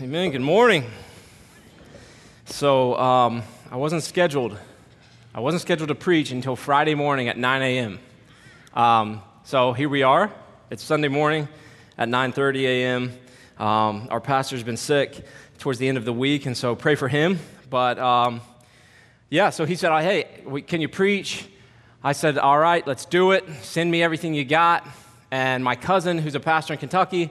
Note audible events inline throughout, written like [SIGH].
Amen. Good morning. So, um, I wasn't scheduled. I wasn't scheduled to preach until Friday morning at 9 a.m. Um, so here we are. It's Sunday morning at 9:30 a.m. Um, our pastor's been sick towards the end of the week, and so pray for him. But um, yeah, so he said, "Hey, can you preach?" I said, "All right, let's do it. Send me everything you got." And my cousin, who's a pastor in Kentucky,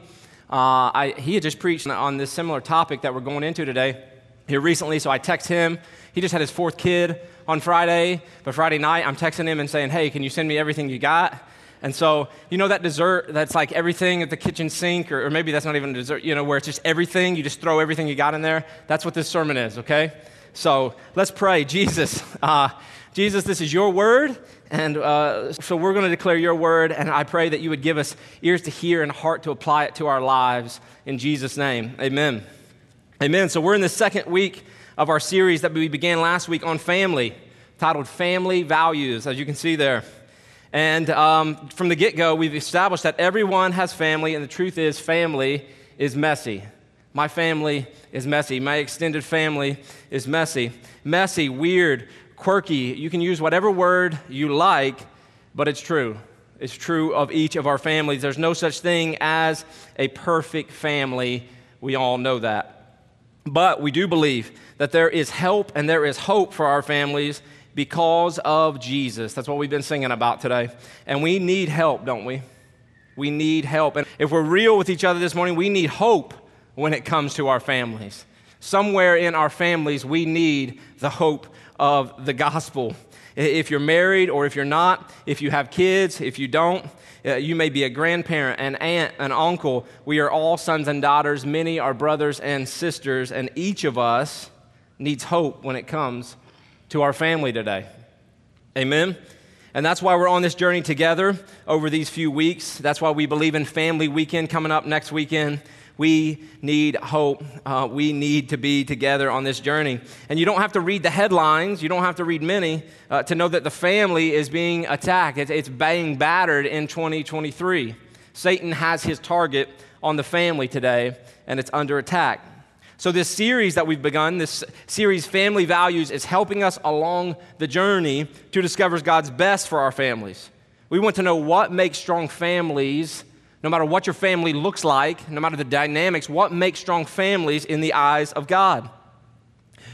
uh, I, he had just preached on this similar topic that we're going into today here recently, so I text him. He just had his fourth kid on Friday, but Friday night I'm texting him and saying, Hey, can you send me everything you got? And so, you know that dessert that's like everything at the kitchen sink, or, or maybe that's not even a dessert, you know, where it's just everything, you just throw everything you got in there? That's what this sermon is, okay? So let's pray. Jesus, [LAUGHS] uh, Jesus, this is your word, and uh, so we're going to declare your word, and I pray that you would give us ears to hear and heart to apply it to our lives. In Jesus' name, amen. Amen. So we're in the second week of our series that we began last week on family, titled Family Values, as you can see there. And um, from the get go, we've established that everyone has family, and the truth is, family is messy. My family is messy. My extended family is messy. Messy, weird, quirky. You can use whatever word you like, but it's true. It's true of each of our families. There's no such thing as a perfect family. We all know that. But we do believe that there is help and there is hope for our families because of Jesus. That's what we've been singing about today. And we need help, don't we? We need help. And if we're real with each other this morning, we need hope when it comes to our families. Somewhere in our families, we need the hope of the gospel. If you're married or if you're not, if you have kids, if you don't, uh, you may be a grandparent, an aunt, an uncle. We are all sons and daughters. Many are brothers and sisters, and each of us needs hope when it comes to our family today. Amen? And that's why we're on this journey together over these few weeks. That's why we believe in Family Weekend coming up next weekend. We need hope. Uh, we need to be together on this journey. And you don't have to read the headlines, you don't have to read many uh, to know that the family is being attacked. It's, it's being battered in 2023. Satan has his target on the family today, and it's under attack. So, this series that we've begun, this series, Family Values, is helping us along the journey to discover God's best for our families. We want to know what makes strong families no matter what your family looks like, no matter the dynamics, what makes strong families in the eyes of God?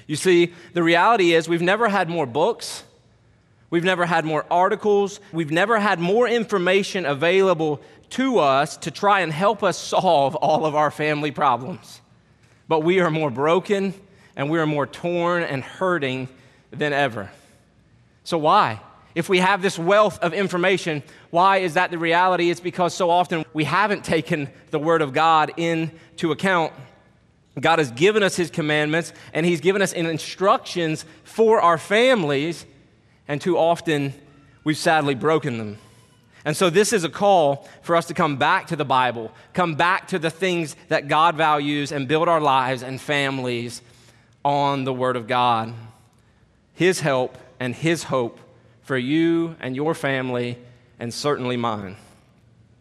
You see, the reality is we've never had more books, we've never had more articles, we've never had more information available to us to try and help us solve all of our family problems. But we are more broken and we are more torn and hurting than ever. So, why? If we have this wealth of information, why is that the reality? It's because so often we haven't taken the Word of God into account. God has given us His commandments and He's given us instructions for our families, and too often we've sadly broken them. And so, this is a call for us to come back to the Bible, come back to the things that God values, and build our lives and families on the Word of God. His help and His hope for you and your family, and certainly mine.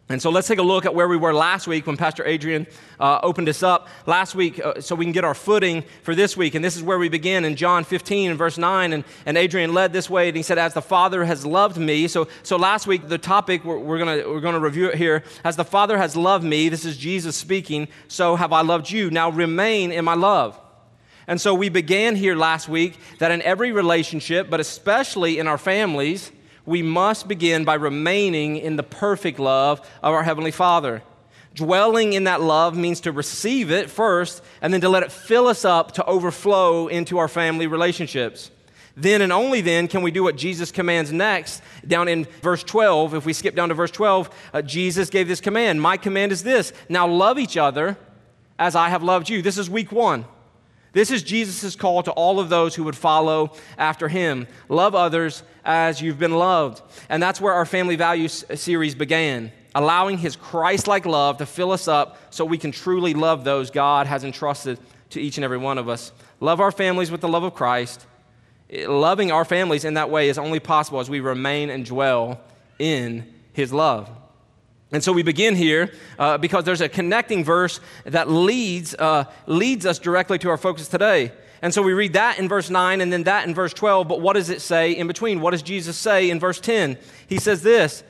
And so let's take a look at where we were last week when Pastor Adrian uh, opened us up last week uh, so we can get our footing for this week. And this is where we begin in John 15 and verse 9. And, and Adrian led this way and he said, As the Father has loved me. So, so last week, the topic we're, we're going we're gonna review it here. As the Father has loved me, this is Jesus speaking, so have I loved you. Now remain in my love. And so we began here last week that in every relationship, but especially in our families, we must begin by remaining in the perfect love of our Heavenly Father. Dwelling in that love means to receive it first and then to let it fill us up to overflow into our family relationships. Then and only then can we do what Jesus commands next. Down in verse 12, if we skip down to verse 12, uh, Jesus gave this command My command is this now love each other as I have loved you. This is week one. This is Jesus' call to all of those who would follow after him. Love others as you've been loved. And that's where our family values series began, allowing his Christ like love to fill us up so we can truly love those God has entrusted to each and every one of us. Love our families with the love of Christ. Eh, loving our families in that way is only possible as we remain and dwell in his love. And so we begin here uh, because there's a connecting verse that leads, uh, leads us directly to our focus today. And so we read that in verse 9 and then that in verse 12. But what does it say in between? What does Jesus say in verse 10? He says this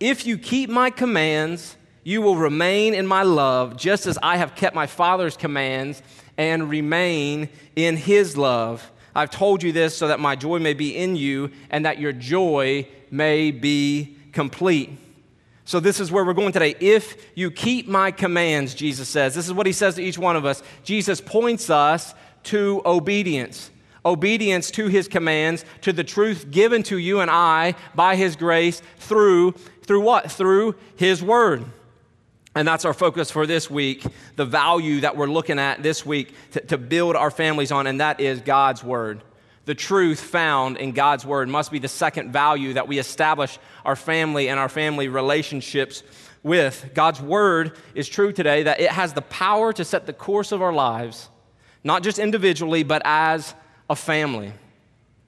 If you keep my commands, you will remain in my love, just as I have kept my Father's commands and remain in his love. I've told you this so that my joy may be in you and that your joy may be complete. So, this is where we're going today. If you keep my commands, Jesus says, this is what he says to each one of us. Jesus points us to obedience obedience to his commands, to the truth given to you and I by his grace through through what? Through his word. And that's our focus for this week, the value that we're looking at this week to, to build our families on, and that is God's word the truth found in God's word must be the second value that we establish our family and our family relationships with. God's word is true today that it has the power to set the course of our lives, not just individually, but as a family.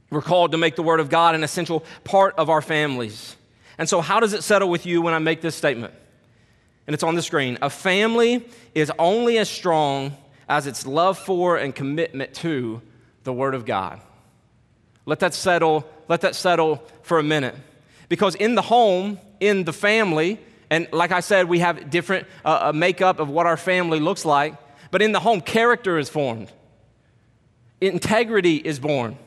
We're called to make the word of God an essential part of our families. And so, how does it settle with you when I make this statement? And it's on the screen. A family is only as strong as its love for and commitment to the Word of God. Let that settle, let that settle for a minute. Because in the home, in the family, and like I said, we have different uh, makeup of what our family looks like, but in the home, character is formed, integrity is born.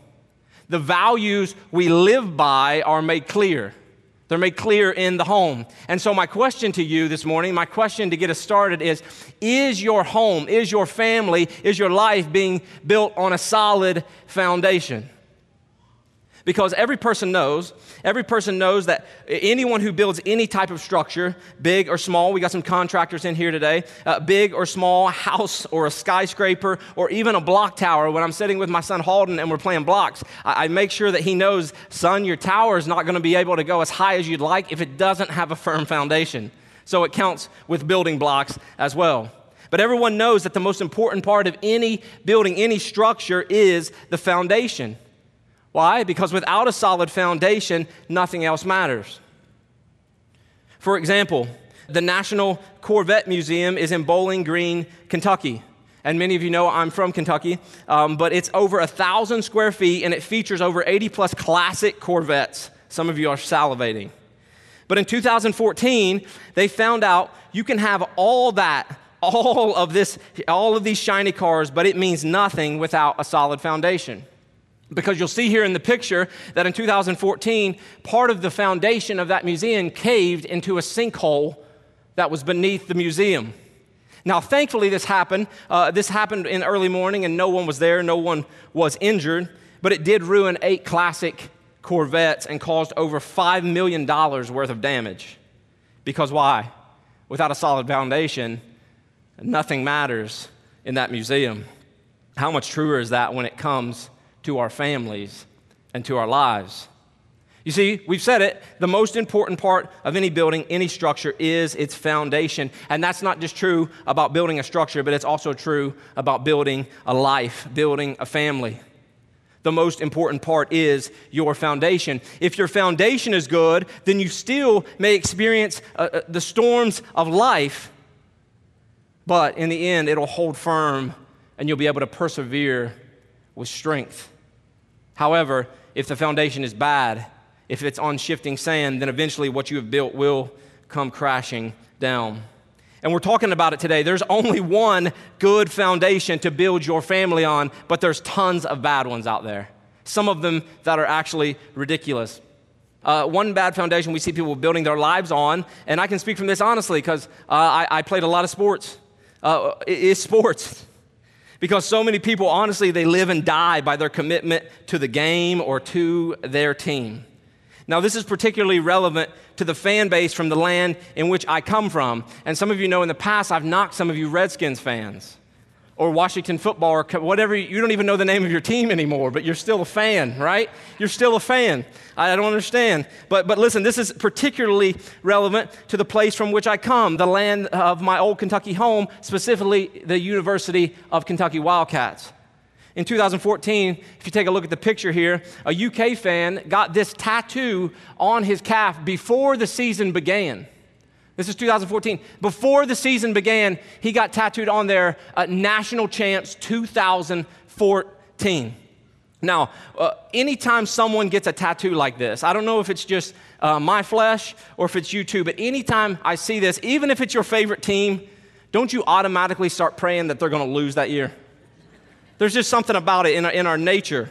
The values we live by are made clear. They're made clear in the home. And so, my question to you this morning, my question to get us started is Is your home, is your family, is your life being built on a solid foundation? Because every person knows, every person knows that anyone who builds any type of structure, big or small, we got some contractors in here today, uh, big or small, [LAUGHS] house or a skyscraper or even a block tower. When I'm sitting with my son Halden and we're playing blocks, I, I make sure that he knows, son, your tower is not going to be able to go as high as you'd like if it doesn't have a firm foundation. So it counts with building blocks as well. But everyone knows that the most important part of any building, any structure, is the foundation. Why? Because without a solid foundation, nothing else matters. For example, the National Corvette Museum is in Bowling Green, Kentucky. And many of you know I'm from Kentucky, um, but it's over a thousand square feet and it features over 80 plus classic Corvettes. Some of you are salivating. But in 2014, they found out you can have all that, all of this, all of these shiny cars, but it means nothing without a solid foundation. Because you'll see here in the picture that in 2014, part of the foundation of that museum caved into a sinkhole that was beneath the museum. Now, thankfully, this happened. Uh, this happened in early morning, and no one was there, no one was injured, but it did ruin eight classic Corvettes and caused over $5 million worth of damage. Because why? Without a solid foundation, nothing matters in that museum. How much truer is that when it comes to our families and to our lives. You see, we've said it, the most important part of any building, any structure, is its foundation. And that's not just true about building a structure, but it's also true about building a life, building a family. The most important part is your foundation. If your foundation is good, then you still may experience uh, uh the storms of life, but in the end, it'll hold firm and you'll be able to persevere with strength. However, if the foundation is bad, if it's on shifting sand, then eventually what you have built will come crashing down. And we're talking about it today. There's only one good foundation to build your family on, but there's tons of bad ones out there. Some of them that are actually ridiculous. Uh, one bad foundation we see people building their lives on, and I can speak from this honestly because uh, I, I, played a lot of sports, uh, is sports. Because so many people, honestly, they live and die by their commitment to the game or to their team. Now, this is particularly relevant to the fan base from the land in which I come from. And some of you know in the past, I've knocked some of you Redskins fans or Washington football or whatever. You don't even know the name of your team anymore, but you're still a fan, right? You're still a fan. I don't understand. But, but listen, this is particularly relevant to the place from which I come, the land of my old Kentucky home, specifically the University of Kentucky Wildcats. In 2014, if you take a look at the picture here, a UK fan got this tattoo on his calf before the season began. This is 2014. Before the season began, he got tattooed on there, uh, National Champs 2014. Now, uh, anytime someone gets a tattoo like this, I don't know if it's just uh, my flesh or if it's you too, but anytime I see this, even if it's your favorite team, don't you automatically start praying that they're going to lose that year? There's just something about it in our, in our nature.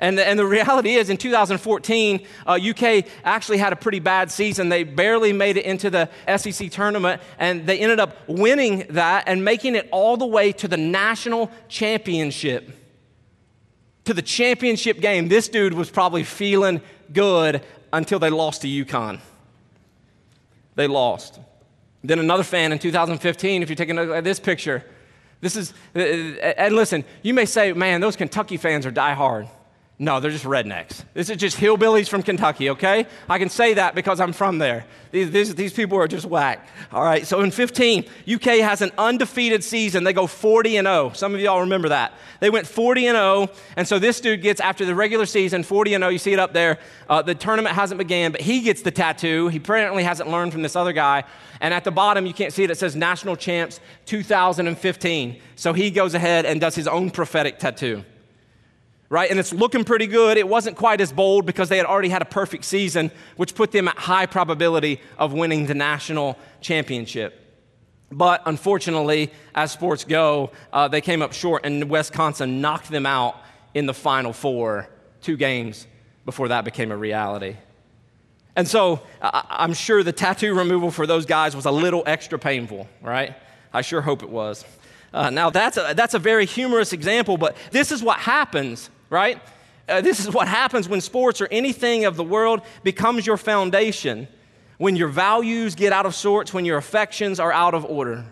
And the, and the reality is, in 2014, uh, UK actually had a pretty bad season. They barely made it into the SEC tournament, and they ended up winning that and making it all the way to the national championship. To the championship game. This dude was probably feeling good until they lost to UConn. They lost. Then another fan in 2015, if you're taking a look at this picture, this is, uh, and listen, you may say, man, those Kentucky fans are diehard. No, they're just rednecks. This is just hillbillies from Kentucky, okay? I can say that because I'm from there. These, these, these, people are just whack. All right, so in 15, UK has an undefeated season. They go 40 and 0. Some of y'all remember that. They went 40 and 0, and so this dude gets, after the regular season, 40 and 0. You see it up there. Uh, the tournament hasn't began, but he gets the tattoo. He apparently hasn't learned from this other guy. And at the bottom, you can't see it, it says National Champs 2015. So he goes ahead and does his own prophetic tattoo right? And it's looking pretty good. It wasn't quite as bold because they had already had a perfect season, which put them at high probability of winning the national championship. But unfortunately, as sports go, uh, they came up short, and Wisconsin knocked them out in the final four, two games before that became a reality. And so I'm sure the tattoo removal for those guys was a little extra painful, right? I sure hope it was. Uh, now, that's a, that's a very humorous example, but this is what happens right? Uh, this is what happens when sports or anything of the world becomes your foundation, when your values get out of sorts, when your affections are out of order.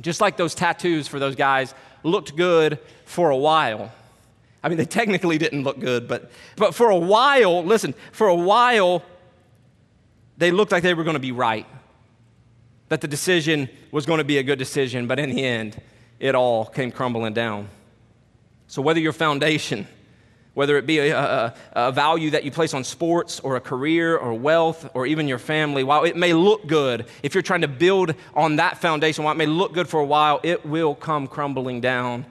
Just like those tattoos for those guys looked good for a while. I mean, they technically didn't look good, but, but for a while, listen, for a while, they looked like they were going to be right. That the decision was going to be a good decision, but in the end, it all came crumbling down. So, whether your foundation, whether it be a, a, a, value that you place on sports or a career or wealth or even your family, while it may look good, if you're trying to build on that foundation, while it may look good for a while, it will come crumbling down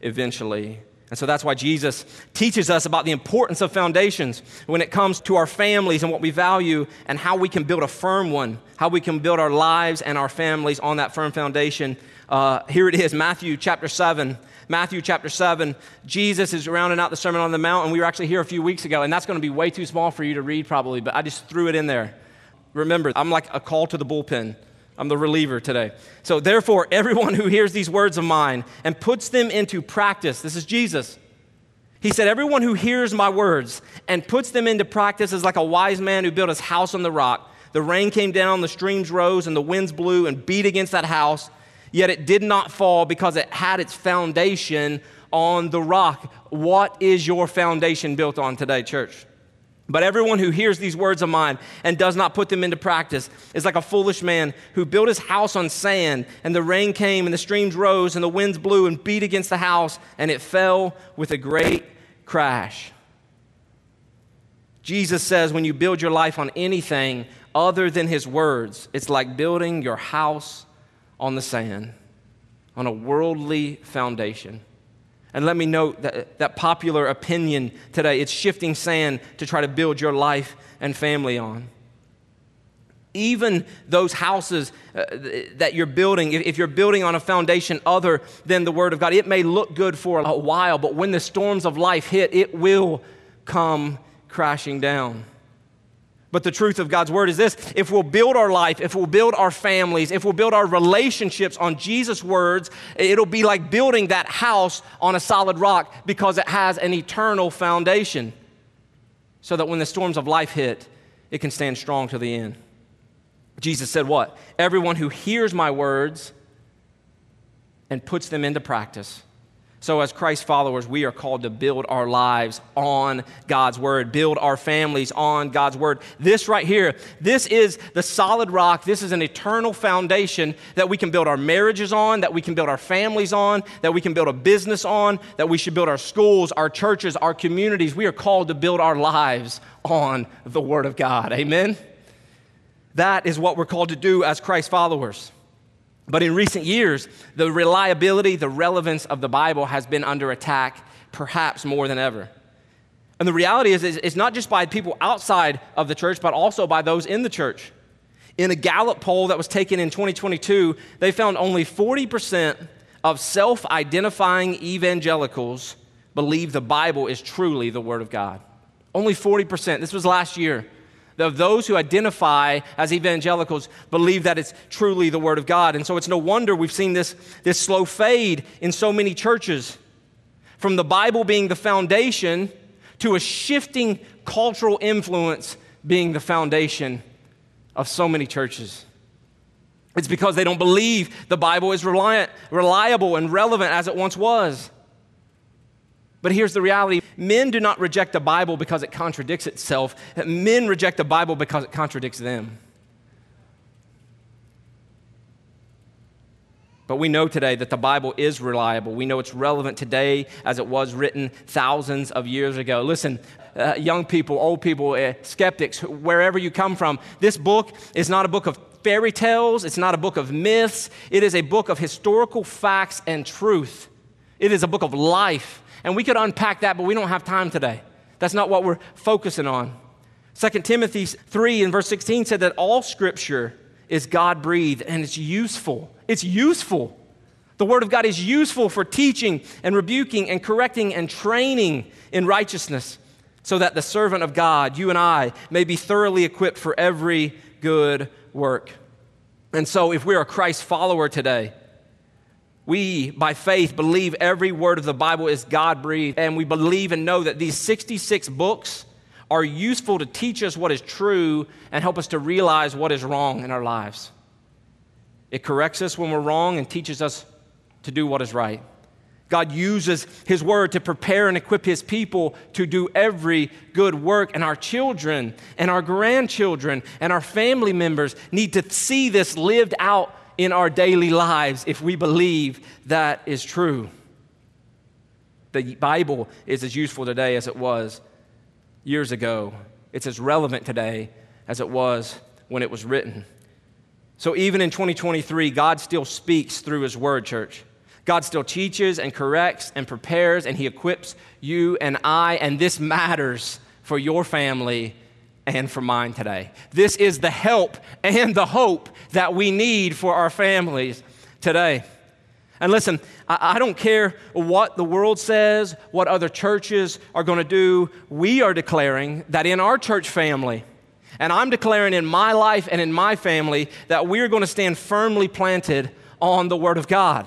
eventually. And so that's why Jesus teaches us about the importance of foundations when it comes to our families and what we value and how we can build a firm one, how we can build our lives and our families on that firm foundation. Uh, here it is, Matthew chapter 7, Matthew chapter 7. Jesus is rounding out the Sermon on the Mount, and we were actually here a few weeks ago, and that's going to be way too small for you to read probably, but I just threw it in there. Remember, I'm like a call to the bullpen. I'm the reliever today. So, therefore, everyone who hears these words of mine and puts them into practice, this is Jesus. He said, Everyone who hears my words and puts them into practice is like a wise man who built his house on the rock. The rain came down, the streams rose, and the winds blew and beat against that house yet it did not fall because it had its foundation on the rock. What is your foundation built on today, church? But everyone who hears these words of mine and does not put them into practice is like a foolish man who built his house on sand, and the rain came, and the streams rose, and the winds blew and beat against the house, and it fell with a great crash. Jesus says when you build your life on anything other than his words, it's like building your house on the sand, on a worldly foundation. And let me note that, that popular opinion today, it's shifting sand to try to build your life and family on. even those houses uh, that you're building, if, if you're building on a foundation other than the Word of God, it may look good for a while, but when the storms of life hit, it will come crashing down. But the truth of God's word is this if we'll build our life, if we'll build our families, if we'll build our relationships on Jesus' words, it'll be like building that house on a solid rock because it has an eternal foundation. So that when the storms of life hit, it can stand strong to the end. Jesus said, What? Everyone who hears my words and puts them into practice. So, as Christ followers, we are called to build our lives on God's word, build our families on God's word. This right here, this is the solid rock. This is an eternal foundation that we can build our marriages on, that we can build our families on, that we can build a business on, that we should build our schools, our churches, our communities. We are called to build our lives on the word of God. Amen? That is what we're called to do as Christ followers. But in recent years, the reliability, the relevance of the Bible has been under attack, perhaps more than ever. And the reality is, it's not just by people outside of the church, but also by those in the church. In a Gallup poll that was taken in 2022, they found only 40% of self identifying evangelicals believe the Bible is truly the Word of God. Only 40%. This was last year of those who identify as evangelicals believe that it's truly the Word of God. And so it's no wonder we've seen this, this slow fade in so many churches. From the Bible being the foundation to a shifting cultural influence being the foundation of so many churches. It's because they don't believe the Bible is reliant, reliable and relevant as it once was. But here's the reality men do not reject the Bible because it contradicts itself, men reject the Bible because it contradicts them. But we know today that the Bible is reliable. We know it's relevant today as it was written thousands of years ago. Listen, uh, young people, old people, uh, skeptics, wherever you come from, this book is not a book of fairy tales, it's not a book of myths, it is a book of historical facts and truth. It is a book of life. And we could unpack that, but we don't have time today. That's not what we're focusing on. 2 Timothy 3 and verse 16 said that all scripture is God breathed and it's useful. It's useful. The Word of God is useful for teaching and rebuking and correcting and training in righteousness so that the servant of God, you and I, may be thoroughly equipped for every good work. And so, if we're a Christ follower today, we, by faith, believe every word of the Bible is God breathed, and we believe and know that these 66 books are useful to teach us what is true and help us to realize what is wrong in our lives. It corrects us when we're wrong and teaches us to do what is right. God uses His Word to prepare and equip His people to do every good work. And our children and our grandchildren and our family members need to see this lived out in our daily lives if we believe that is true. The Bible is as useful today as it was years ago. It's as relevant today as it was when it was written. So even in 2023, God still speaks through His Word, church. God still teaches and corrects and prepares, and He equips you and I, and this matters for your family and for mine today. This is the help and the hope that we need for our families today. And listen, I, don't care what the world says, what other churches are going to do. We are declaring that in our church family, and I'm declaring in my life and in my family, that we're going to stand firmly planted on the Word of God.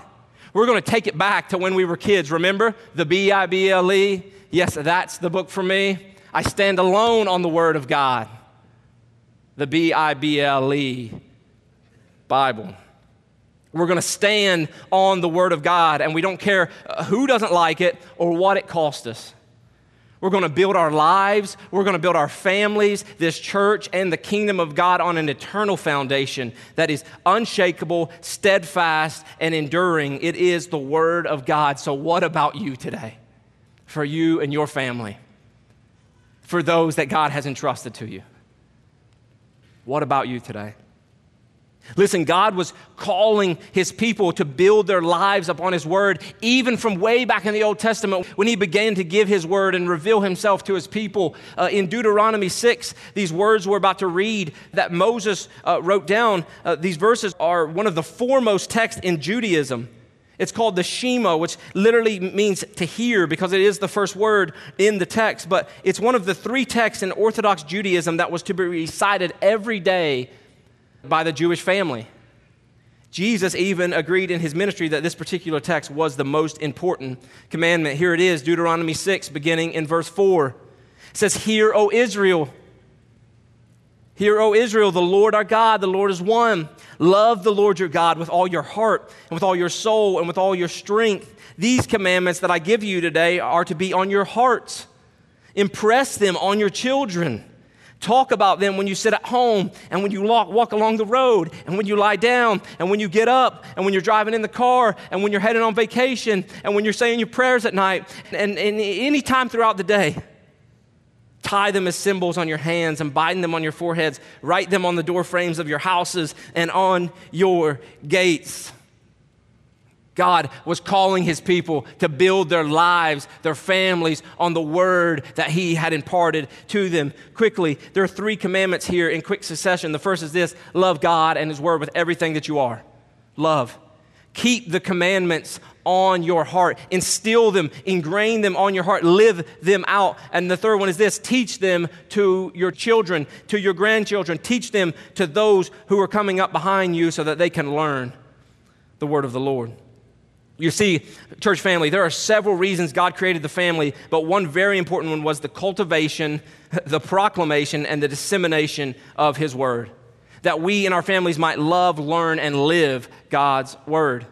We're going to take it back to when we were kids. Remember the B I B L E? Yes, that's the book for me. I stand alone on the Word of God. The B I B L E Bible. We're going to stand on the Word of God, and we don't care uh, who doesn't like it or what it cost us. We're going to build our lives, we're going to build our families, this church, and the kingdom of God on an eternal foundation that is unshakable, steadfast, and enduring. It is the Word of God. So, what about you today? For you and your family? For those that God has entrusted to you. What about you today? Listen, God was calling his people to build their lives upon his word, even from way back in the Old Testament when he began to give his word and reveal himself to his people. Uh, in Deuteronomy 6, these words we're about to read that Moses uh, wrote down, uh, these verses are one of the foremost texts in Judaism. It's called the Shema, which literally means to hear because it is the first word in the text. But it's one of the three texts in Orthodox Judaism that was to be recited every day by the Jewish family. Jesus even agreed in his ministry that this particular text was the most important commandment. Here it is, Deuteronomy 6, beginning in verse 4. It says, Hear, O Israel. Hear, O Israel, the Lord our God, the Lord is one. Love the Lord your God with all your heart and with all your soul and with all your strength. These commandments that I give you today are to be on your hearts. Impress them on your children. Talk about them when you sit at home and when you walk, walk along the road and when you lie down and when you get up and when you're driving in the car and when you're heading on vacation and when you're saying your prayers at night and, and any time throughout the day. Tie them as symbols on your hands and bind them on your foreheads. Write them on the door frames of your houses and on your gates. God was calling his people to build their lives, their families on the word that he had imparted to them. Quickly, there are three commandments here in quick succession. The first is this love God and his word with everything that you are. Love. Keep the commandments on your heart, instill them, ingrain them on your heart, live them out. And the third one is this teach them to your children, to your grandchildren, teach them to those who are coming up behind you so that they can learn the word of the Lord. You see, church family, there are several reasons God created the family, but one very important one was the cultivation, [LAUGHS] the proclamation, and the dissemination of His Word. That we and our families might love, learn, and live God's Word.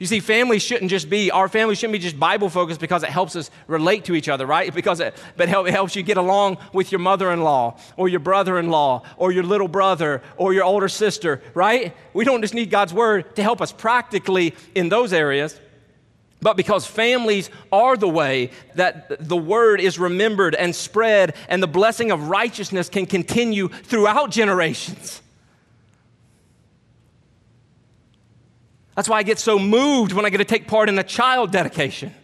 You see, families shouldn't just be, our family shouldn't be just Bible focused because it helps us relate to each other, right? [LAUGHS] Because it, but it helps you get along with your mother in law or your brother in law or your little brother or your older sister, right? We don't just need God's word to help us practically in those areas, but because families are the way that the word is remembered and spread and the blessing of righteousness can continue throughout generations. That's why I get so moved when I get to take part in a child dedication.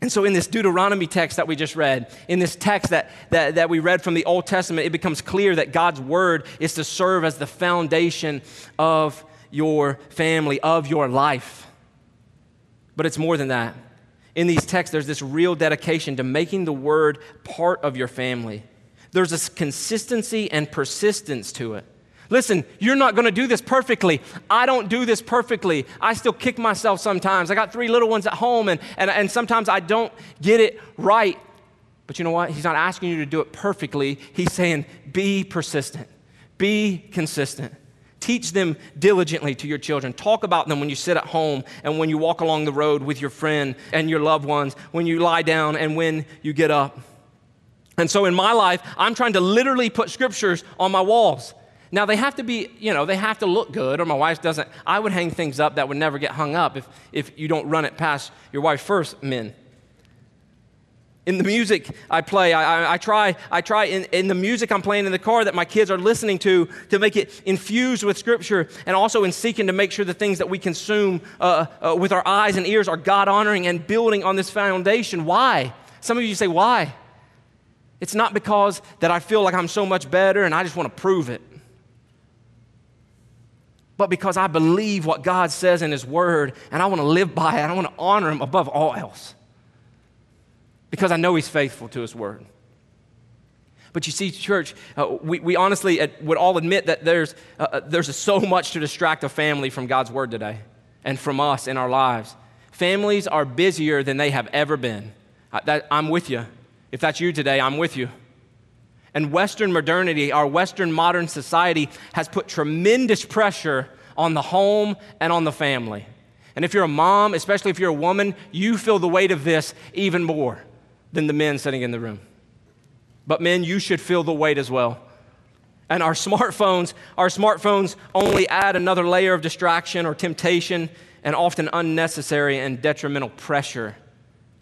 And so, in this Deuteronomy text that we just read, in this text that, that, that we read from the Old Testament, it becomes clear that God's word is to serve as the foundation of your family, of your life. But it's more than that. In these texts, there's this real dedication to making the word part of your family. There's this consistency and persistence to it. Listen, you're not going to do this perfectly. I don't do this perfectly. I still kick myself sometimes. I got three little ones at home, and, and, and sometimes I don't get it right. But you know what? He's not asking you to do it perfectly. He's saying, be persistent, be consistent. Teach them diligently to your children. Talk about them when you sit at home and when you walk along the road with your friend and your loved ones, when you lie down and when you get up. And so in my life, I'm trying to literally put scriptures on my walls. Now, they have to be, you know, they have to look good, or my wife doesn't. I would hang things up that would never get hung up if, if you don't run it past your wife first, men. In the music I play, I, I, I try, I try in, in, the music I'm playing in the car that my kids are listening to to make it infused with Scripture, and also in seeking to make sure the things that we consume uh, uh, with our eyes and ears are God honoring and building on this foundation. Why? Some of you say, why? It's not because that I feel like I'm so much better and I just want to prove it but because I believe what God says in His Word and I want to live by it. I want to honor Him above all else because I know He's faithful to His Word. But you see, church, uh, we, we honestly uh, would all admit that there's, uh, uh there's so much to distract a family from God's Word today and from us in our lives. Families are busier than they have ever been. I, I'm with you. If that's you today, I'm with you. And Western modernity, our Western modern society, has put tremendous pressure on the home and on the family. And if you're a mom, especially if you're a woman, you feel the weight of this even more than the men sitting in the room. But men, you should feel the weight as well. And our [LAUGHS] smartphones, our smartphones only add another layer of distraction or temptation and often unnecessary and detrimental pressure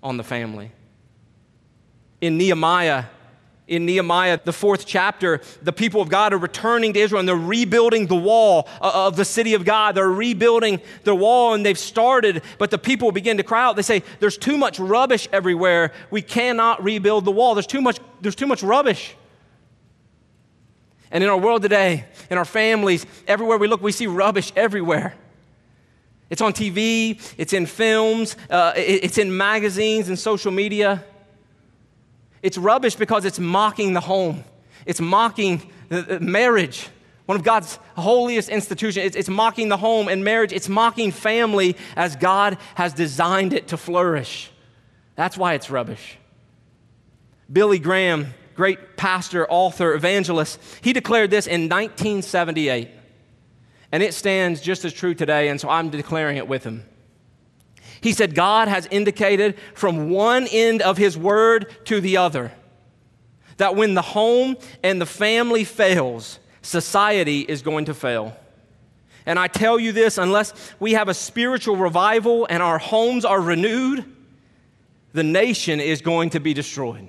on the family. In Nehemiah in Nehemiah, the fourth chapter, the people of God are returning to Israel and they're rebuilding the wall uh, of the city of God. They're rebuilding the wall and they've started, but the people begin to cry out. They say, There's too much rubbish everywhere. We cannot rebuild the wall. There's too much, there's too much rubbish. And in our world today, in our families, everywhere we look, we see rubbish everywhere. It's on TV, it's in films, uh, it's in magazines and social media. It's rubbish because it's mocking the home, it's mocking the, marriage, one of God's holiest institutions. It's, it's mocking the home and marriage, it's mocking family as God has designed it to flourish. That's why it's rubbish. Billy Graham, great pastor, author, evangelist, he declared this in 1978. And it stands just as true today, and so I'm declaring it with him. He said, God has indicated from one end of His word to the other that when the home and the family fails, society is going to fail. And I tell you this unless we have a spiritual revival and our homes are renewed, the nation is going to be destroyed.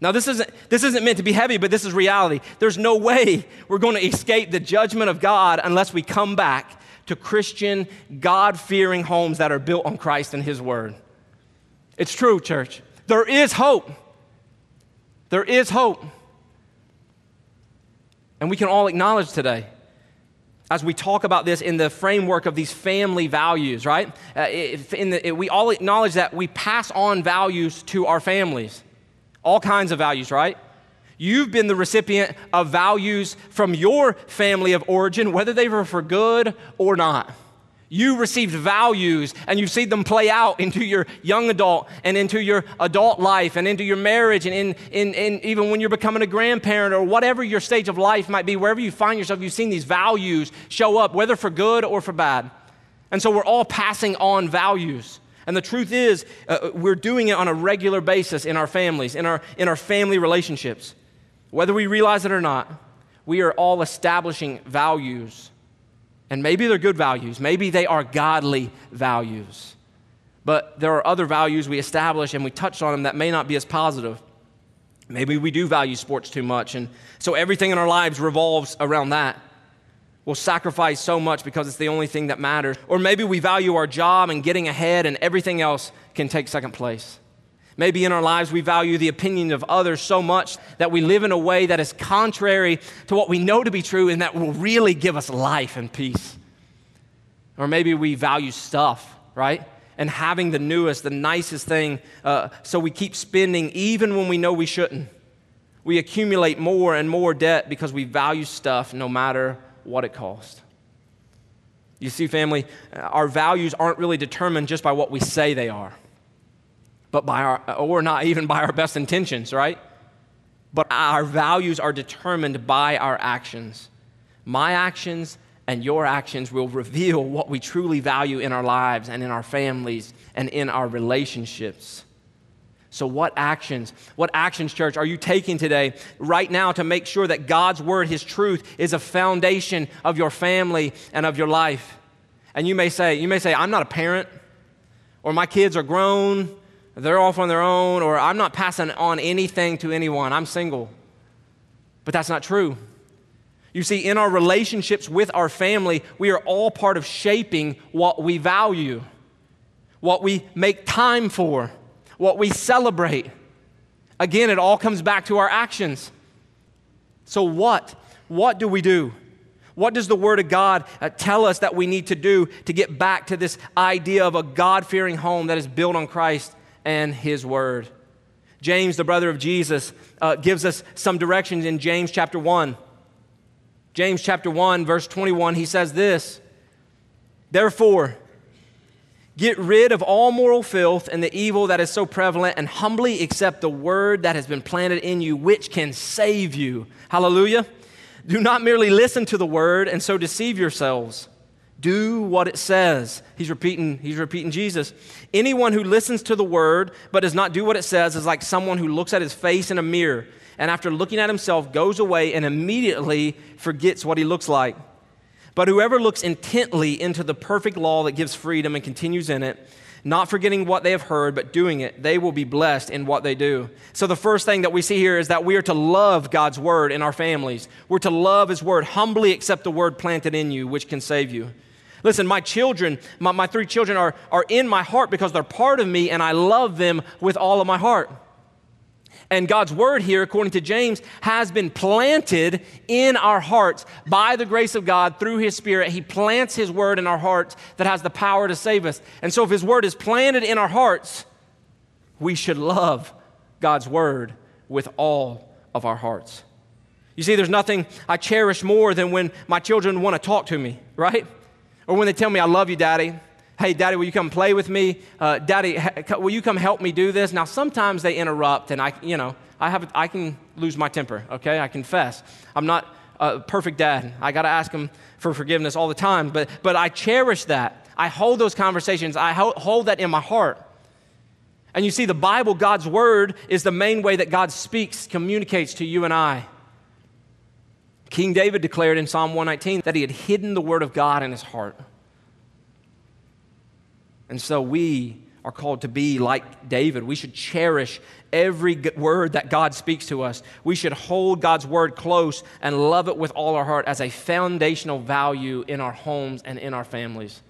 Now, this isn't, this isn't meant to be heavy, but this is reality. There's no way we're going to escape the judgment of God unless we come back to Christian, God fearing homes that are built on Christ and His Word. It's true, church. There is hope. There is hope. And we can all acknowledge today, as we talk about this in the framework of these family values, right? Uh, the, we all acknowledge that we pass on values to our families, all kinds of values, right? You've been the recipient of values from your family of origin, whether they were for good or not. You received values and you've seen them play out into your young adult and into your adult life and into your marriage and in, in, in even when you're becoming a grandparent or whatever your stage of life might be, wherever you find yourself, you've seen these values show up, whether for good or for bad. And so we're all passing on values. And the truth is, uh, we're doing it on a regular basis in our families, in our, in our family relationships. Whether we realize it or not, we are all establishing values. And maybe they're good values, maybe they are godly values. But there are other values we establish and we touch on them that may not be as positive. Maybe we do value sports too much, and so everything in our lives revolves around that. We'll sacrifice so much because it's the only thing that matters. Or maybe we value our job and getting ahead, and everything else can take second place. Maybe in our lives we value the opinion of others so much that we live in a way that is contrary to what we know to be true and that will really give us life and peace. Or maybe we value stuff, right? And having the newest, the nicest thing, uh, so we keep spending even when we know we shouldn't. We accumulate more and more debt because we value stuff no matter what it costs. You see, family, our values aren't really determined just by what we say they are but by our, or not even by our best intentions, right? But our values are determined by our actions. My actions and your actions will reveal what we truly value in our lives and in our families and in our relationships. So, what actions, what actions, church, are you taking today, right now, to make sure that God's word, His truth, is a foundation of your family and of your life? And you may say, you may say, I'm not a parent, or my kids are grown, they're off on their own, or I'm not passing on anything to anyone. I'm single. But that's not true. You see, in our relationships with our family, we are all part of shaping what we value, what we make time for, what we celebrate. Again, it all comes back to our actions. So, what? What do we do? What does the Word of God uh, tell us that we need to do to get back to this idea of a God fearing home that is built on Christ and his word. James, the brother of Jesus, uh, gives us some directions in James chapter 1. James chapter 1, verse 21, he says this Therefore, get rid of all moral filth and the evil that is so prevalent, and humbly accept the word that has been planted in you, which can save you. Hallelujah. Do not merely listen to the word and so deceive yourselves. Do what it says. He's repeating, he's repeating Jesus. Anyone who listens to the word but does not do what it says is like someone who looks at his face in a mirror and after looking at himself goes away and immediately forgets what he looks like. But whoever looks intently into the perfect law that gives freedom and continues in it, not forgetting what they have heard, but doing it, they will be blessed in what they do. So, the first thing that we see here is that we are to love God's word in our families. We're to love his word, humbly accept the word planted in you, which can save you. Listen, my children, my, my three children are, are in my heart because they're part of me and I love them with all of my heart. And God's word here, according to James, has been planted in our hearts by the grace of God through his spirit. He plants his word in our hearts that has the power to save us. And so, if his word is planted in our hearts, we should love God's word with all of our hearts. You see, there's nothing I cherish more than when my children want to talk to me, right? Or when they tell me, I love you, daddy. Hey, daddy, will you come play with me? Uh, daddy, will you come help me do this? Now, sometimes they interrupt, and I, you know, I, have, I can lose my temper, okay? I confess. I'm not a perfect dad. I got to ask him for forgiveness all the time, but, but I cherish that. I hold those conversations, I hold that in my heart. And you see, the Bible, God's Word, is the main way that God speaks, communicates to you and I. King David declared in Psalm 119 that he had hidden the Word of God in his heart. And so we are called to be like David. We should cherish every word that God speaks to us. We should hold God's word close and love it with all our heart as a foundational value in our homes and in our families.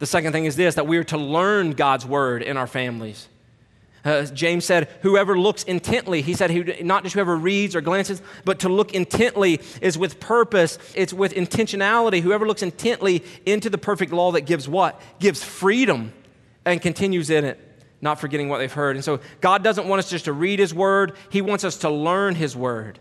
The second thing is this that we are to learn God's word in our families. Uh, James said, whoever looks intently, he said, not just whoever reads or glances, but to look intently is with purpose, it's with intentionality. Whoever looks intently into the perfect law that gives what? Gives freedom and continues in it, not forgetting what they've heard. And so God doesn't want us just to read his word, he wants us to learn his word.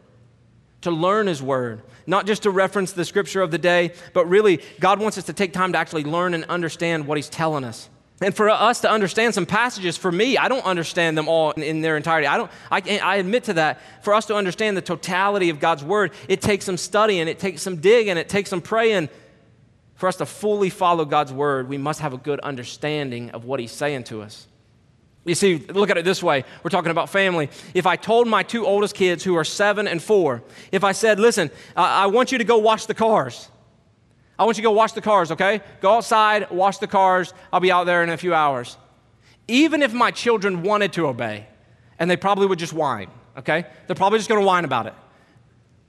To learn his word, not just to reference the scripture of the day, but really, God wants us to take time to actually learn and understand what he's telling us. And for us to understand some passages, for me, I don't understand them all in, their entirety. I, don't, I, I admit to that. For us to understand the totality of God's word, it takes some studying, it takes some digging, it takes some praying. For us to fully follow God's word, we must have a good understanding of what He's saying to us. You see, look at it this way. We're talking about family. If I told my two oldest kids who are seven and four, if I said, listen, I, I want you to go wash the cars, I want you to go wash the cars, okay? Go outside, wash the cars. I'll be out there in a few hours. Even if my children wanted to obey, and they probably would just whine, okay? They're probably just gonna whine about it.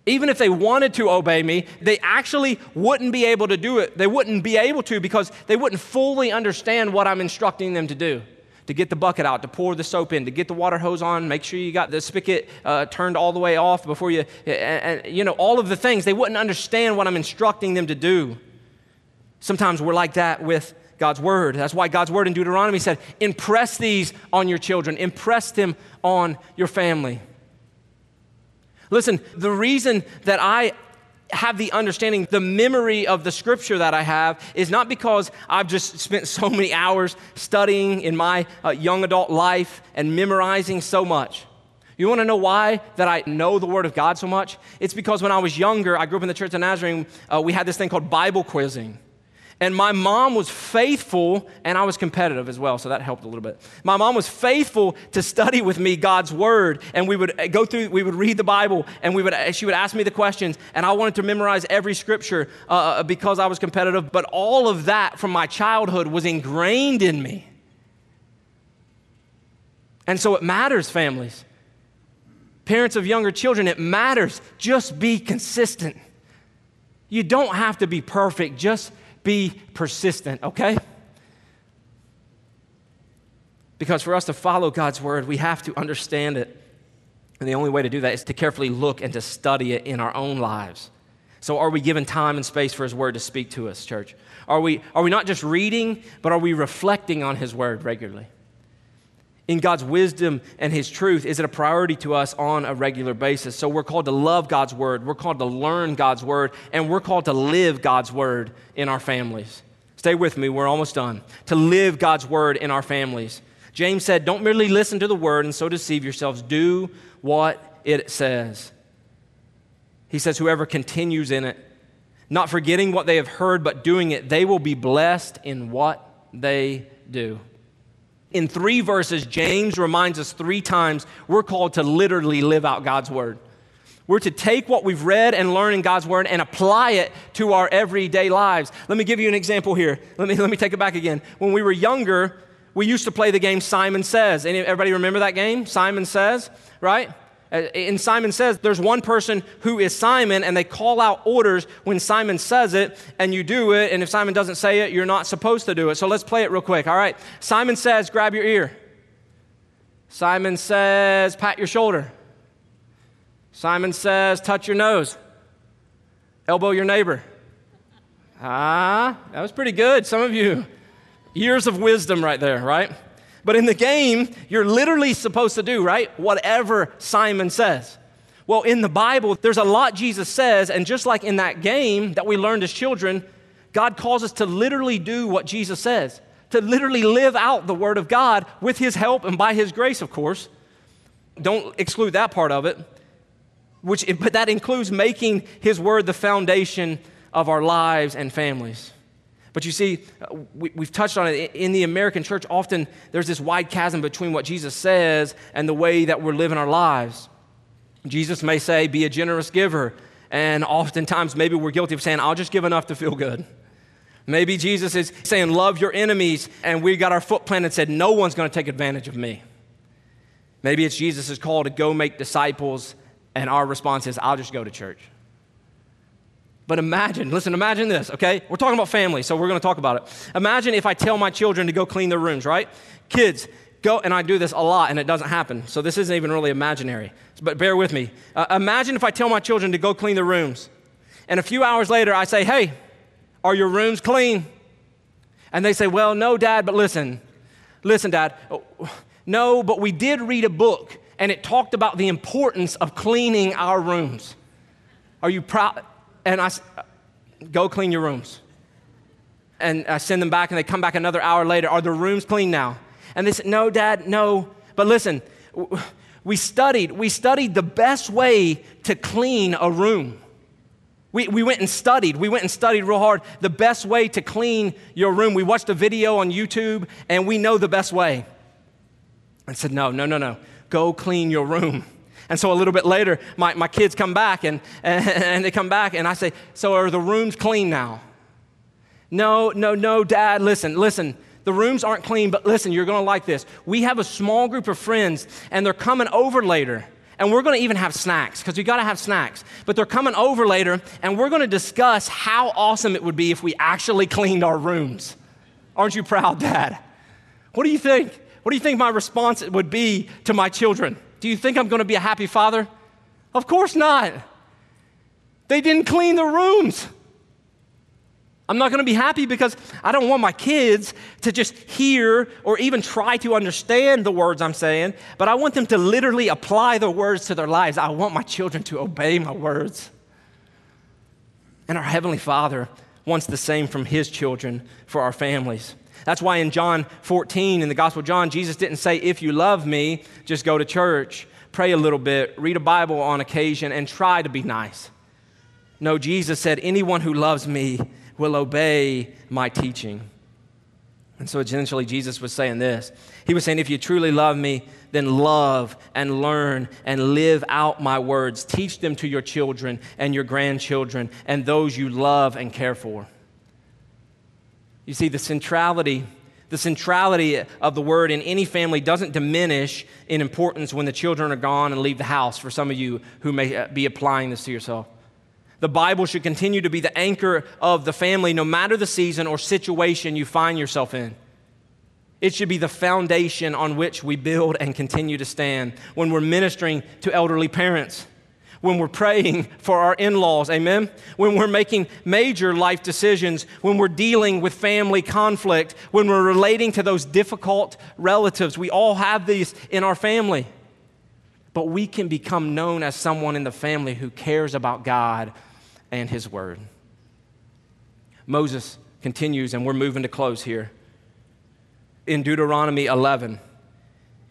Even if they wanted to obey me, they actually wouldn't be able to do it. They wouldn't be able to because they wouldn't fully understand what I'm instructing them to do to get the bucket out, to pour the soap in, to get the water hose on, make sure you got the spigot uh, turned all the way off before you, and, and, you know, all of the things. They wouldn't understand what I'm instructing them to do. Sometimes we're like that with God's word. That's why God's word in Deuteronomy said, impress these on your children, impress them on your family. Listen, the reason that I have the understanding, the memory of the scripture that I have is not because I've just spent so [LAUGHS] many hours studying in my uh, young adult life and memorizing so much. You want to know why that I know the Word of God so much? It's because when I was younger, I grew up in the Church of Nazarene, uh, we had this thing called Bible quizzing. And my mom was faithful, and I was competitive as well, so that helped a little bit. My mom was faithful to study with me God's word, and we would uh, go through, we would read the Bible, and we would, uh, she would ask me the questions, and I wanted to memorize every scripture uh, uh, because I was competitive. But all of that from my childhood was ingrained in me. And so it matters, families. Parents of younger children, it matters. Just be consistent. You don't have to be perfect, just be persistent, okay? Because for us to follow God's word, we have to understand it. And the only way to do that is to carefully look and to study it in our own lives. So, are we given time and space for His Word to speak to us, church? Are we, are we not just reading, but are we reflecting on His Word regularly? In God's wisdom and His truth? Is it a priority to us on a regular basis? So we're called to love God's Word, we're called to learn God's Word, and we're called to live God's Word in our families. Stay with me, we're almost done. To live God's Word in our families. James said, Don't merely listen to the Word and so deceive yourselves, do what it says. He says, Whoever continues in it, not forgetting what they have heard, but doing it, they will be blessed in what they do. In three verses, James reminds us three times we're called to literally live out God's word. We're to take what we've read and learned in God's Word and apply it to our everyday lives. Let me give you an example here. Let me, let me take it back again. When we were younger, we used to play the game Simon Says. Everybody remember that game? Simon Says, right? Uh, in Simon Says, there's one person who is Simon, and they call out orders when Simon says it, and you do it. And if Simon doesn't say it, you're not supposed to do it. So let's play it real quick. All right. Simon says, grab your ear. Simon says, pat your shoulder. Simon says, touch your nose. Elbow your neighbor. Ah, that was pretty good. Some of you, years of wisdom right there, right? But in the game, you're literally supposed to do, right? Whatever Simon says. Well, in the Bible, there's a lot Jesus says, and just like in that game that we learned as children, God calls us to literally do what Jesus says, to literally live out the Word of God with His help and by His grace, of course. Don't exclude that part of it which, but that includes making His Word the foundation of our lives and families. But you see, uh, we, have touched on it in the American church. Often there's this wide chasm between what Jesus says and the way that we're living our lives. Jesus may say, Be a generous giver. And oftentimes, maybe we're guilty of saying, I'll just give enough to feel good. Maybe Jesus is saying, Love your enemies. And we got our foot planted and said, No one's going to take advantage of me. Maybe it's Jesus' call to go make disciples and our response is, I'll just go to church. But imagine, listen, imagine this, okay? We're talking about family, so we're gonna talk about it. Imagine if I tell my children to go clean their rooms, right? Kids, go, and I do this a lot and it doesn't happen, so this isn't even really imaginary, but bear with me. Uh, imagine if I tell my children to go clean their rooms, and a few hours later I say, hey, are your rooms clean? And they say, well, no, Dad, but listen, listen, Dad, no, but we did read a book and it talked about the importance of cleaning our rooms. Are you proud? And I go clean your rooms. And I send them back, and they come back another hour later. Are the rooms clean now? And they said, No, Dad, no. But listen, we studied, we studied the best way to clean a room. We, we went and studied. We went and studied real hard the best way to clean your room. We watched a video on YouTube, and we know the best way. I said, No, no, no, no go clean your room. And so a little bit later, my, my kids come back and, and, and they come back and I say, So are the rooms clean now? No, no, no, dad, listen, listen. The rooms aren't clean, but listen, you're gonna like this. We have a small group of friends and they're coming over later. And we're gonna even have snacks, because we gotta have snacks. But they're coming over later and we're gonna discuss how awesome it would be if we actually cleaned our rooms. Aren't you proud, Dad? What do you think? What do you think my response would be to my children? Do you think I'm going to be a happy father? Of course not. They didn't clean the rooms. I'm not going to be happy because I don't want my kids to just hear or even try to understand the words I'm saying, but I want them to literally apply the words to their lives. I want my children to obey my words. And our Heavenly Father wants the same from His children for our families. That's why in John 14, in the Gospel of John, Jesus didn't say, If you love me, just go to church, pray a little bit, read a Bible on occasion, and try to be nice. No, Jesus said, Anyone who loves me will obey my teaching. And so essentially, Jesus was saying this. He was saying, If you truly love me, then love and learn and live out my words. Teach them to your children and your grandchildren and those you love and care for. You see, the centrality, the centrality of the word in any family doesn't diminish in importance when the children are gone and leave the house, for some of you who may uh, be applying this to yourself. The Bible should continue to be the anchor of the family no matter the season or situation you find yourself in. It should be the foundation on which we build and continue to stand when we're ministering to elderly parents when we're praying for our in laws, amen? When we're making major life decisions, when we're dealing with family conflict, when we're relating to those difficult relatives. We all have these in our family. But we can become known as someone in the family who cares about God and His Word. Moses continues, and we're moving to close here. In Deuteronomy 11,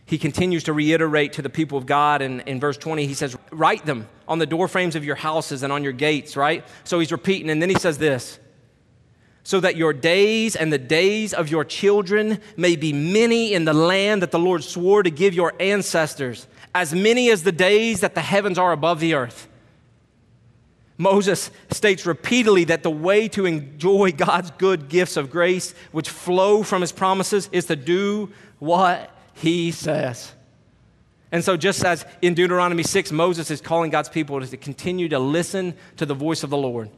he continues to reiterate to the people of God. And in verse 20, he says, Write them on the doorframes of your houses and on your gates, right? So he's repeating. And then he says this so that your days and the days of your children may be many in the land that the Lord swore to give your ancestors, as many as the days that the heavens are above the earth. Moses states repeatedly that the way to enjoy God's good gifts of grace, which flow from his promises, is to do what he says. And so, just as in Deuteronomy 6, Moses is calling God's people to continue to listen to the voice of the Lord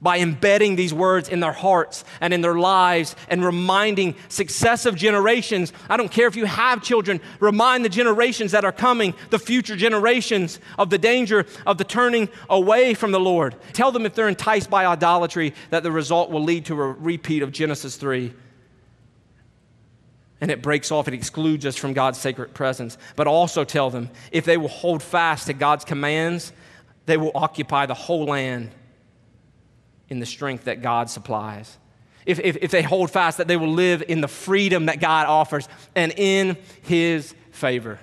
by embedding these words in their hearts and in their lives and reminding successive generations. I don't care if you have children, remind the generations that are coming, the future generations, of the danger of the turning away from the Lord. Tell them if they're enticed by idolatry that the result will lead to a repeat of Genesis 3 and it breaks off, it excludes us from God's sacred presence. But also tell them if they will hold fast to God's commands, they will occupy the whole land in the strength that God supplies. If, if, if, they hold fast, that they will live in the freedom that God offers and in His favor.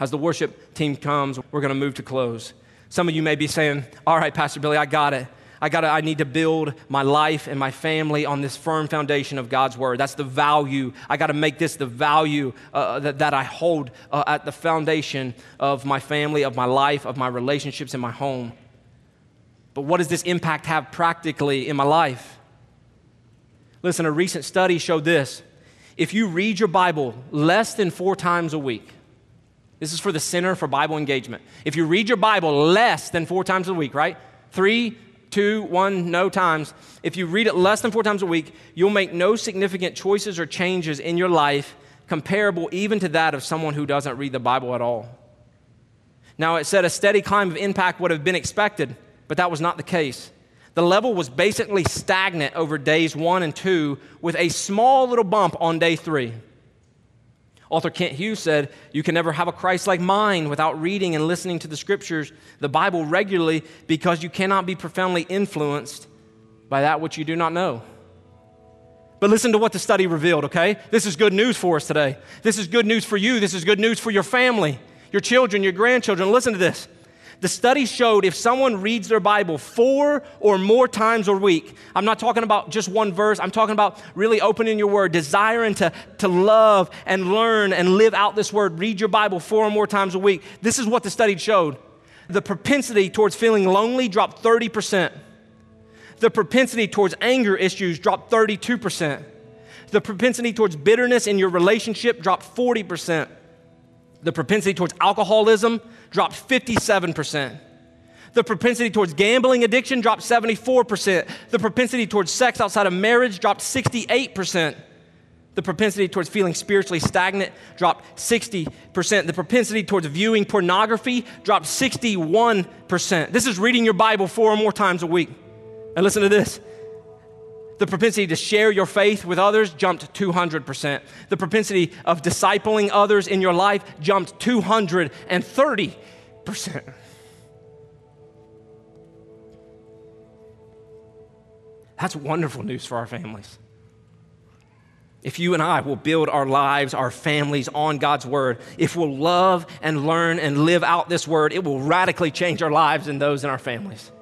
As the worship team comes, we're going to move to close. Some of you may be saying, All right, Pastor Billy, I got it. I got I need to build my life and my family on this firm foundation of God's word. That's the value. I got to make this the value uh, that, that I hold uh, at the foundation of my family, of my life, of my relationships in my home. But what does this impact have practically in my life? Listen, a recent study showed this. If you read your Bible less than four times a week, this is for the Center for Bible Engagement. If you read your Bible less than four times a week, right? Three, two, one, no times. If you read it less than four times a week, you'll make no significant choices or changes in your life comparable even to that of someone who doesn't read the Bible at all. Now, it said a steady climb of impact would have been expected but that was not the case. The level was basically stagnant over days one and two, with a small little bump on day three. Author Kent Hughes said, You can never have a Christ like mind without reading and listening to the scriptures, the Bible regularly, because you cannot be profoundly influenced by that which you do not know. But listen to what the study revealed, okay? This is good news for us today. This is good news for you. This is good news for your family, your children, your grandchildren. Listen to this. The study showed if someone reads their Bible four or more times a week, I'm not talking about just one verse, I'm talking about really opening your word, desiring to, to love and learn and live out this word. Read your Bible four or more times a week. This is what the study showed. The propensity towards feeling lonely dropped 30%. The propensity towards anger issues dropped 32%. The propensity towards bitterness in your relationship dropped 40%. The propensity towards alcoholism dropped 57%. The propensity towards gambling addiction dropped 74%. The propensity towards sex outside of marriage dropped 68%. The propensity towards feeling spiritually stagnant dropped 60%. The propensity towards viewing pornography dropped 61%. This is reading your Bible four or more times a week. And listen to this the propensity to share your faith with others jumped 200%. The propensity of discipling others in your life jumped 230%. That's wonderful news for our families. If you and I will build our lives, our families on God's word, if we'll love and learn and live out this word, it will radically change our lives and those in our families.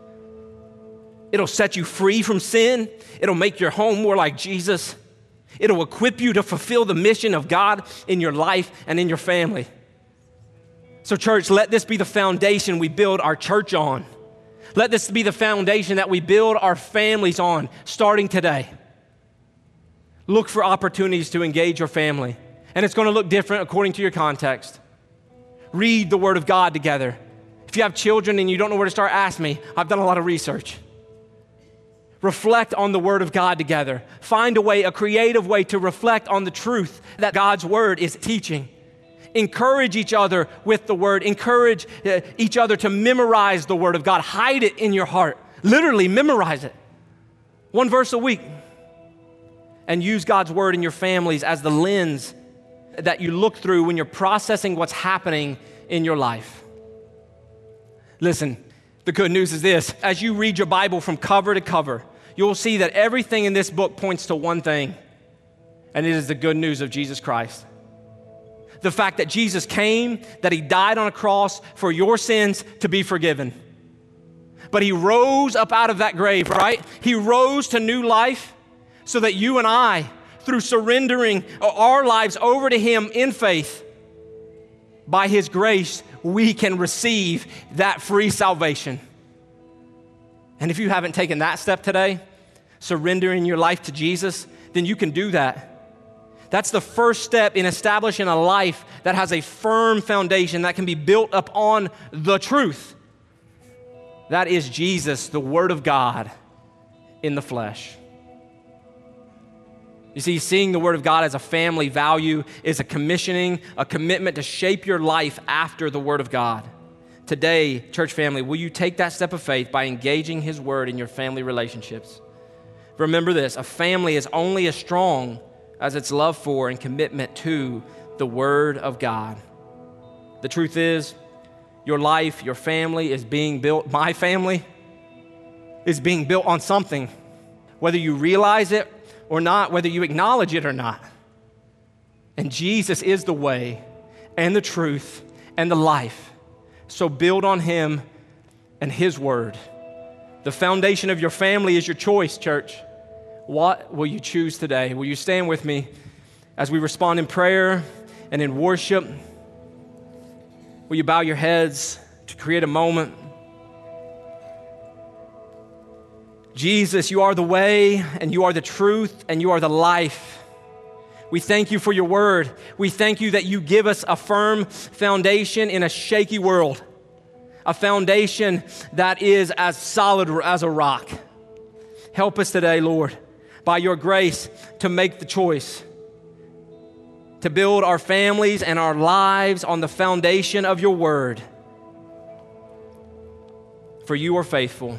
It'll set you free from sin. It'll make your home more like Jesus. It'll equip you to fulfill the mission of God in your life and in your family. So, church, let this be the foundation we build our church on. Let this be the foundation that we build our families on starting today. Look for opportunities to engage your family, and it's going to look different according to your context. Read the Word of God together. If you have children and you don't know where to start, ask me. I've done a lot of research reflect on the Word of God together. Find a way, a creative way to reflect on the truth that God's Word is teaching. Encourage each other with the Word. Encourage uh, each other to memorize the Word of God. Hide it in your heart. Literally, memorize it. One verse a week. And use God's Word in your families as the lens that you look through when you're processing what's happening in your life. Listen, the good news is this as you read your Bible from cover to cover, you'll see that everything in this book points to one thing, and it is the good news of Jesus Christ. The fact that Jesus came, that he died on a cross for your sins to be forgiven. But he rose up out of that grave, right? He rose to new life so that you and I, through surrendering our lives over to him in faith, by his grace, we can receive that free salvation. And if you haven't taken that step today, surrendering your life to Jesus, then you can do that. That's the first step in establishing a life that has a firm foundation that can be built upon the truth. That is Jesus, the Word of God in the flesh. You see, seeing the Word of God as a family value is a commissioning, a commitment to shape your life after the Word of God. Today, church family, will you take that step of faith by engaging His Word in your family relationships? Remember this a family is only as strong as its love for and commitment to the Word of God. The truth is, your life, your family is being built, my family is being built on something, whether you realize it or not, whether you acknowledge it or not. And Jesus is the way and the truth and the life. So build on Him and His Word. The foundation of your family is your choice, church. What will you choose today? Will you stand with me as we respond in prayer and in worship? Will you bow your heads to create a moment? Jesus, you are the way and you are the truth and you are the life. We thank you for your word. We thank you that you give us a firm foundation in a shaky world, a foundation that is as solid as a rock. Help us today, Lord by your grace to make the choice to build our families and our lives on the foundation of your word. For you are faithful.